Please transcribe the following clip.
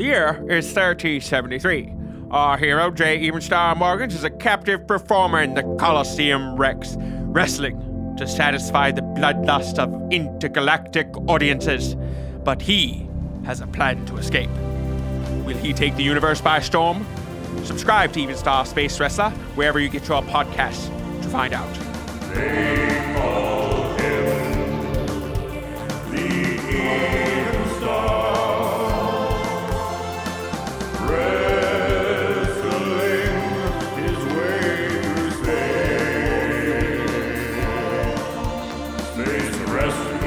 The year is 1373. Our hero, J. Evenstar Morgans, is a captive performer in the Colosseum Rex, wrestling to satisfy the bloodlust of intergalactic audiences. But he has a plan to escape. Will he take the universe by storm? Subscribe to Evenstar Space Wrestler wherever you get your podcasts to find out. They call him the Space Wrestler.